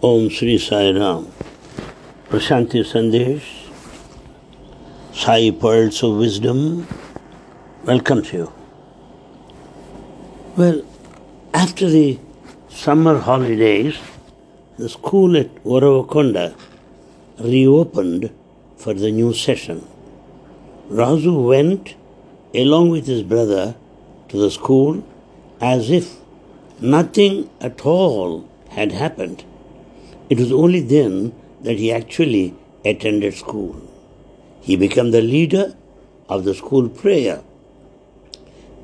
Om Sri Sai Ram. Prashanti Sandesh, Sai Pearls of Wisdom, welcomes you. Well, after the summer holidays, the school at Uravakonda reopened for the new session. Razu went along with his brother to the school as if nothing at all had happened. It was only then that he actually attended school. He became the leader of the school prayer,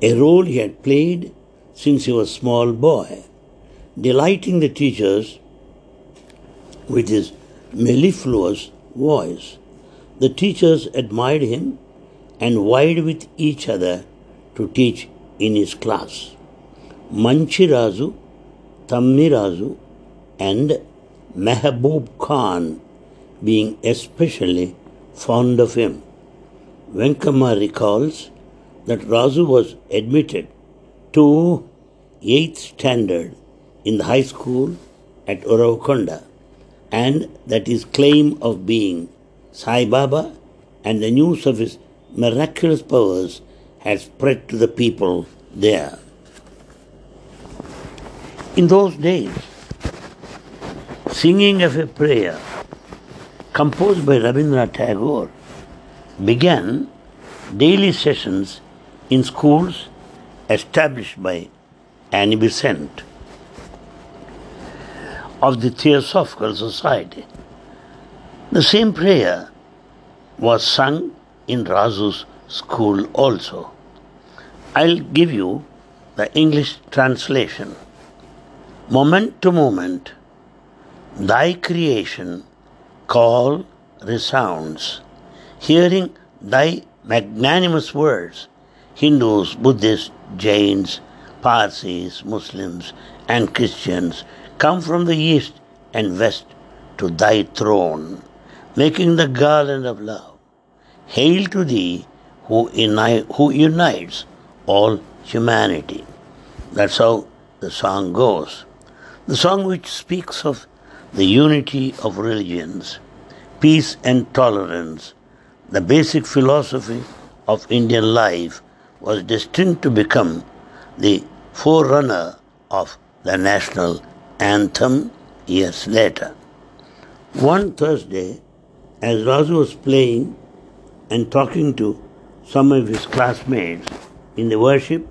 a role he had played since he was a small boy, delighting the teachers with his mellifluous voice. The teachers admired him and vied with each other to teach in his class. Manchirazu, Tammirazu, and Mehboob Khan being especially fond of him. Venkama recalls that Razu was admitted to 8th standard in the high school at Uravakonda and that his claim of being Sai Baba and the news of his miraculous powers had spread to the people there. In those days, singing of a prayer composed by Rabindranath Tagore began daily sessions in schools established by Annie Besant of the Theosophical Society. The same prayer was sung in Razu's school also. I'll give you the English translation. Moment to moment, thy creation call resounds. Hearing thy magnanimous words, Hindus, Buddhists, Jains, Parsis, Muslims, and Christians come from the east and west to thy throne, making the garland of love. Hail to thee who, uni- who unites all humanity. That's how the song goes. The song which speaks of the unity of religions, peace and tolerance, the basic philosophy of Indian life, was destined to become the forerunner of the national anthem years later. One Thursday, as Razu was playing and talking to some of his classmates in the worship,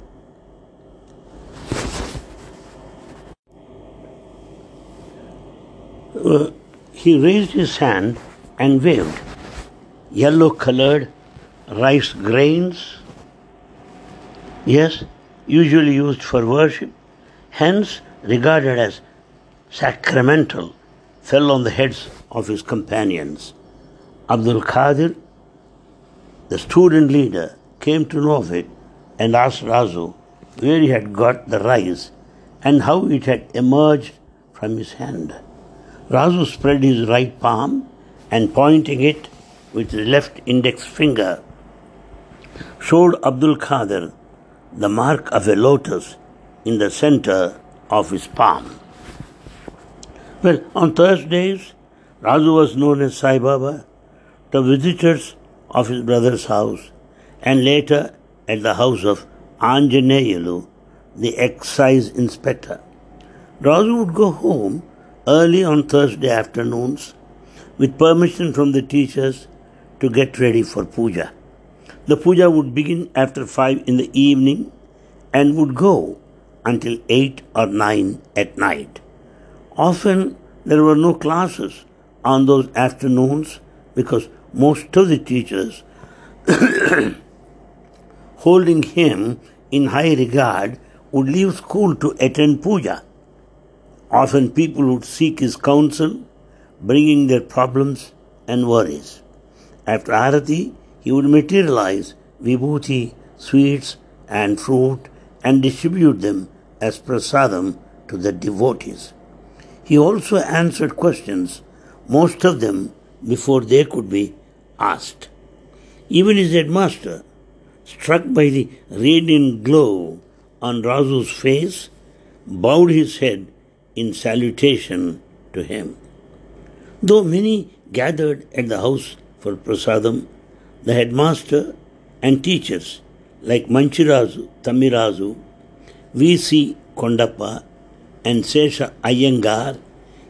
uh, he raised his hand and waved. Yellow colored rice grains, yes, usually used for worship, hence regarded as sacramental, fell on the heads of his companions. Abdul Qadir, the student leader, came to know of it and asked Razu where he had got the rice and how it had emerged from his hand. Razu spread his right palm and pointing it with his left index finger, showed Abdul Qadir the mark of a lotus in the center of his palm. Well, on Thursdays, Razu was known as Sai Baba to visitors of his brother's house and later at the house of Anjaneyalu, the excise inspector. Razu would go home early on Thursday afternoons with permission from the teachers to get ready for puja. The puja would begin after 5 in the evening and would go until 8 or 9 at night. Often there were no classes on those afternoons because most of the teachers, holding him in high regard, would leave school to attend puja. Often people would seek his counsel, bringing their problems and worries. After Arati, he would materialize vibhuti, sweets, and fruit and distribute them as prasadam to the devotees. He also answered questions, most of them before they could be asked. Even his headmaster, struck by the radiant glow on Razu's face, bowed his head in salutation to him. Though many gathered at the house for prasadam, the headmaster and teachers like Manchirazu, Tamirazu, V.C. Kondappa, and Sesha Iyengar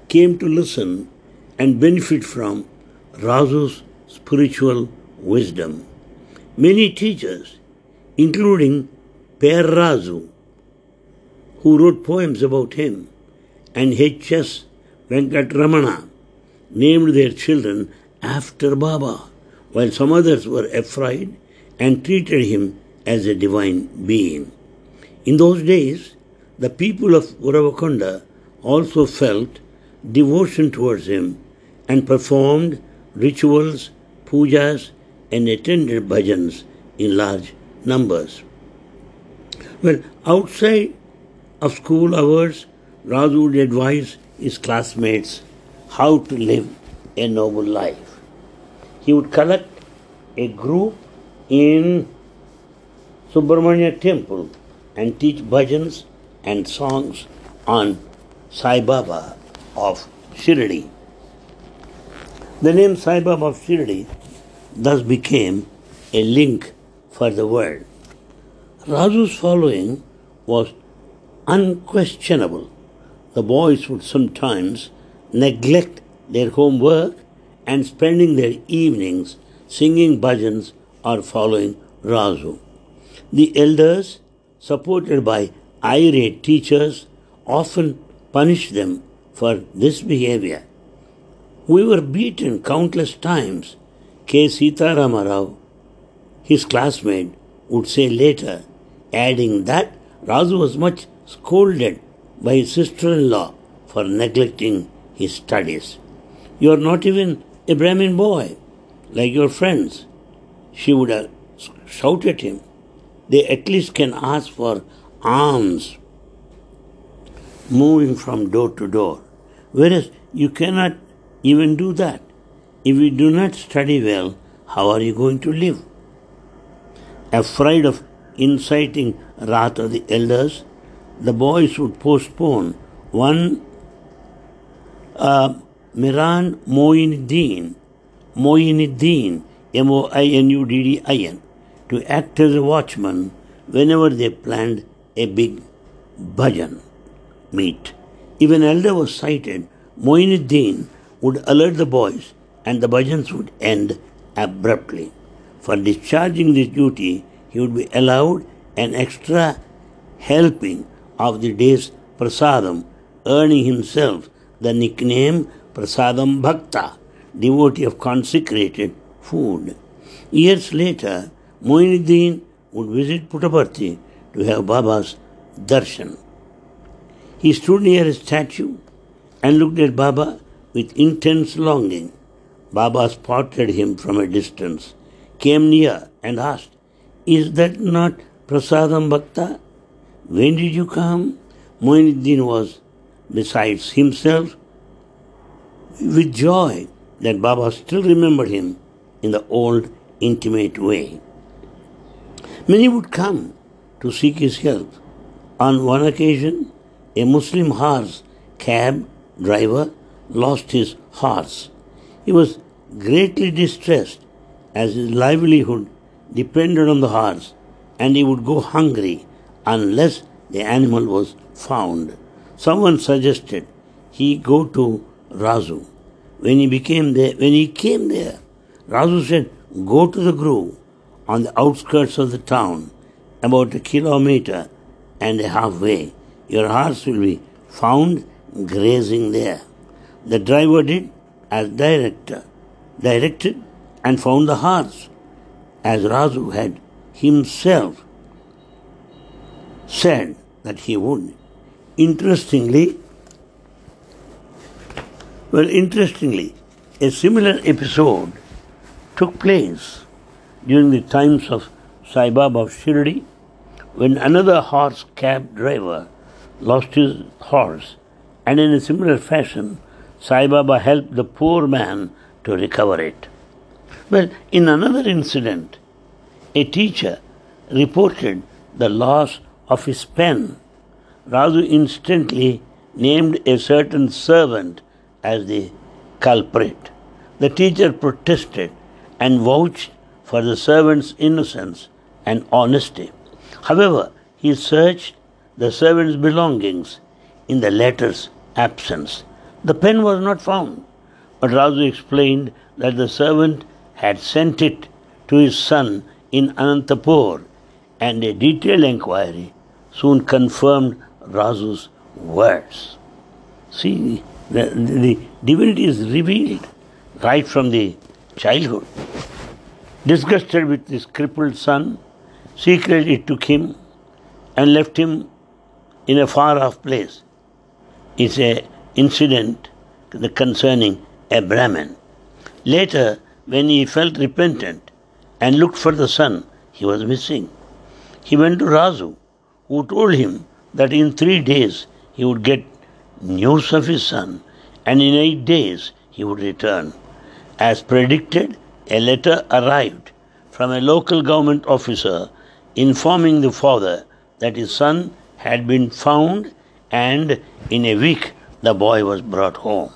came to listen and benefit from Razu's spiritual wisdom. Many teachers, including Per Razu, who wrote poems about him, and H.S. Venkatramana, named their children after Baba, while some others were afraid and treated him as a divine being. In those days, the people of Uravakonda also felt devotion towards him and performed rituals, pujas, and attended bhajans in large numbers. Well, outside of school hours, Razu would advise his classmates how to live a noble life. He would collect a group in Subramanya temple and teach bhajans and songs on Sai Baba of Shirdi. The name Sai Baba of Shirdi thus became a link for the world. Razu's following was unquestionable. The boys would sometimes neglect their homework and spending their evenings singing bhajans or following Razu. The elders, supported by irate teachers, often punished them for this behavior. We were beaten countless times. K. Sitaramara Rao, his classmate, would say later, adding that Razu was much scolded by his sister in law for neglecting his studies. You are not even a Brahmin boy, like your friends, she would have shouted at him they at least can ask for alms moving from door to door. Whereas you cannot even do that. If you do not study well, how are you going to live? Afraid of inciting wrath of the elders, the boys would postpone one uh, Miran Moinuddin, Moinuddin, M O I N U D D I N, to act as a watchman whenever they planned a big bhajan meet. If an elder was sighted, Moinuddin would alert the boys and the bhajans would end abruptly. For discharging this duty, he would be allowed an extra helping of the day's prasadam, earning himself the nickname Prasadam Bhakta, devotee of consecrated food. Years later, Moinuddin would visit Puttaparthi to have Baba's darshan. He stood near a statue and looked at Baba with intense longing. Baba spotted him from a distance, came near and asked, Is that not Prasadam Bhakta? When did you come? Moinuddin was, besides himself, with joy that Baba still remembered him in the old intimate way. Many would come to seek his help. On one occasion, a Muslim horse cab driver lost his horse. He was greatly distressed as his livelihood depended on the horse and he would go hungry unless the animal was found. Someone suggested he go to Razu. When he became there, when he came there, Razu said, "Go to the grove on the outskirts of the town, about a kilometer and a half way. Your horse will be found grazing there. The driver did as director, directed and found the horse, as Razu had himself said that he would. Interestingly, well, interestingly, a similar episode took place during the times of Sai Baba of Shirdi, when another horse cab driver lost his horse, and in a similar fashion, Sai Baba helped the poor man to recover it. Well, in another incident, a teacher reported the loss of his pen. Razu instantly named a certain servant as the culprit. The teacher protested and vouched for the servant's innocence and honesty. However, he searched the servant's belongings in the letter's absence. The pen was not found, but Razu explained that the servant had sent it to his son in Anantapur, and a detailed inquiry soon confirmed Razu's words. See, the, the divinity is revealed right from the childhood. Disgusted with his crippled son, secretly took him and left him in a far off place. It's a incident concerning a Brahmin. Later, when he felt repentant and looked for the son, he was missing. He went to Razu, who told him that in three days he would get news of his son, and in eight days he would return. As predicted, a letter arrived from a local government officer informing the father that his son had been found and in a week the boy was brought home.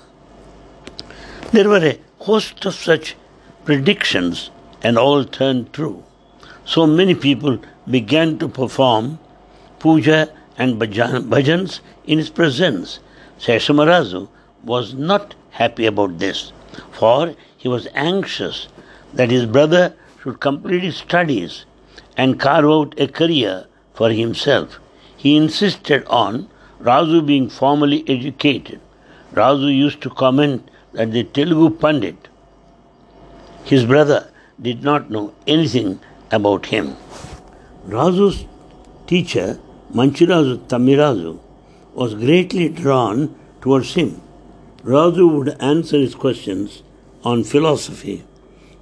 There were a host of such predictions and all turned true. So many people began to perform puja and bhajans in his presence. Seshamarazu was not happy about this, for he was anxious that his brother should complete his studies and carve out a career for himself. He insisted on Razu being formally educated. Razu used to comment that the Telugu Pandit, his brother, did not know anything about him. Razu's teacher, Manchirazu Tamirazu, was greatly drawn towards him. Razu would answer his questions on philosophy,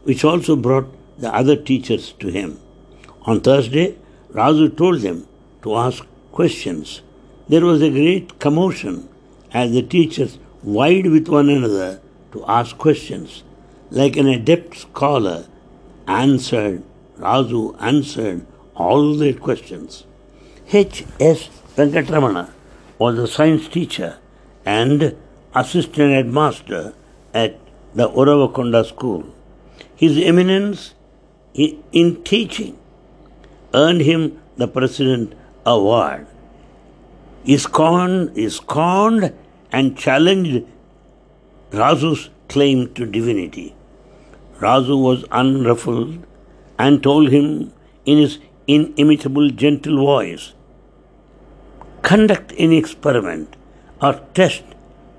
which also brought the other teachers to him. On Thursday, Razu told them to ask questions. There was a great commotion as the teachers vied with one another to ask questions. Like an adept scholar, answered, Razu answered all their questions. H.S. Venkatramana was a science teacher and assistant headmaster at the Uravakonda school. His eminence in teaching earned him the President Award. He scorned, he scorned and challenged Razu's claim to divinity. Razu was unruffled and told him in his inimitable gentle voice Conduct any experiment or test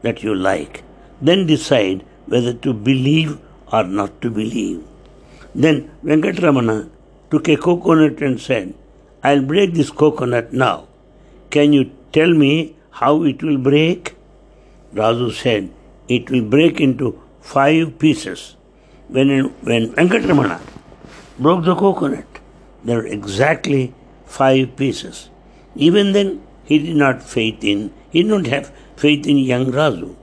that you like, then decide whether to believe or not to believe. Then Venkatramana took a coconut and said, I'll break this coconut now. Can you tell me how it will break? Razu said, It will break into five pieces. When, when Venkatramana broke the coconut, there were exactly five pieces. Even then, he did not faith in, he did not have faith in young Razu.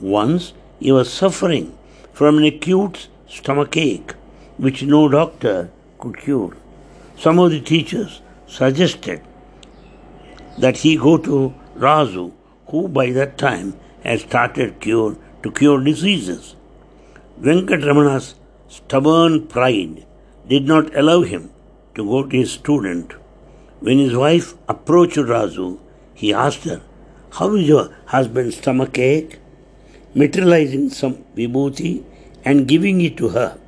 Once he was suffering from an acute stomach ache, which no doctor could cure. Some of the teachers suggested that he go to Razu, who by that time had started cure to cure diseases. Venkatramana's stubborn pride did not allow him to go to his student. When his wife approached Razu, he asked her, How is your husband's stomach ache? Materializing some vibhuti and giving it to her.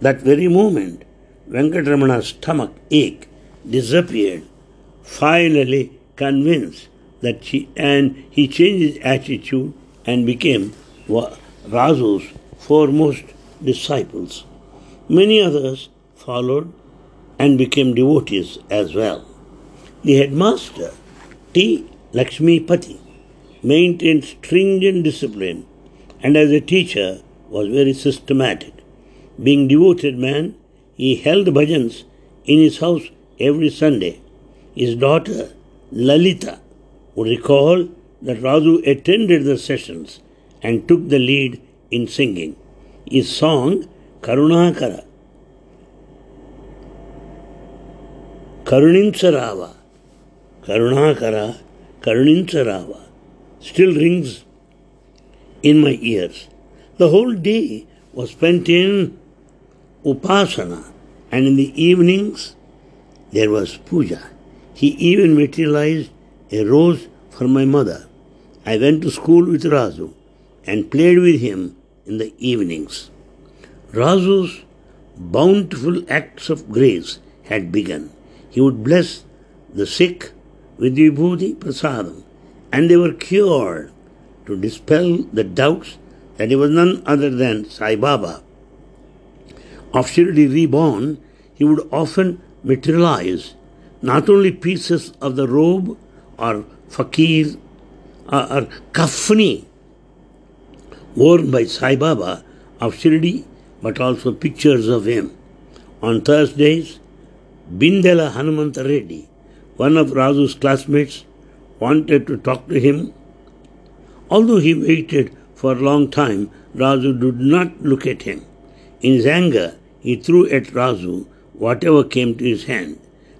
That very moment, Venkatramana's stomach ache disappeared, finally convinced that she, and he changed his attitude and became Razu's foremost disciples. Many others followed and became devotees as well. The headmaster, T. Lakshmi Pati, maintained stringent discipline and as a teacher was very systematic. Being devoted man, he held bhajans in his house every Sunday. His daughter, Lalita, would recall that Razu attended the sessions and took the lead in singing. His song, Karunakara, Karunincharawa, Karunakara, Karunincharawa, still rings in my ears. The whole day was spent in upasana, and in the evenings there was puja. He even materialized a rose for my mother. I went to school with Razu and played with him in the evenings. Razu's bountiful acts of grace had begun. He would bless the sick with Vibhuti Prasadam, and they were cured to dispel the doubts that he was none other than Sai Baba. Of Shirdi reborn, he would often materialize not only pieces of the robe or fakir uh, or kafni worn by Sai Baba of Shirdi, but also pictures of him. On Thursdays, Bindela Hanumanta Reddy, one of Razu's classmates, wanted to talk to him. Although he waited for a long time, Razu did not look at him. In his anger, he threw at Razu whatever came to his hand.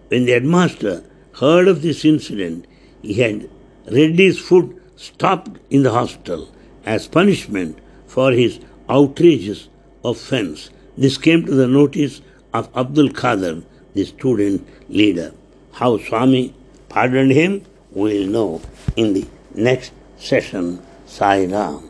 When the headmaster heard of this incident, he had Reddy's foot stopped in the hospital as punishment for his outrageous offense. This came to the notice of Abdul Qadir, the student leader. How Swami pardoned him, we will know in the next session. Sai Ram.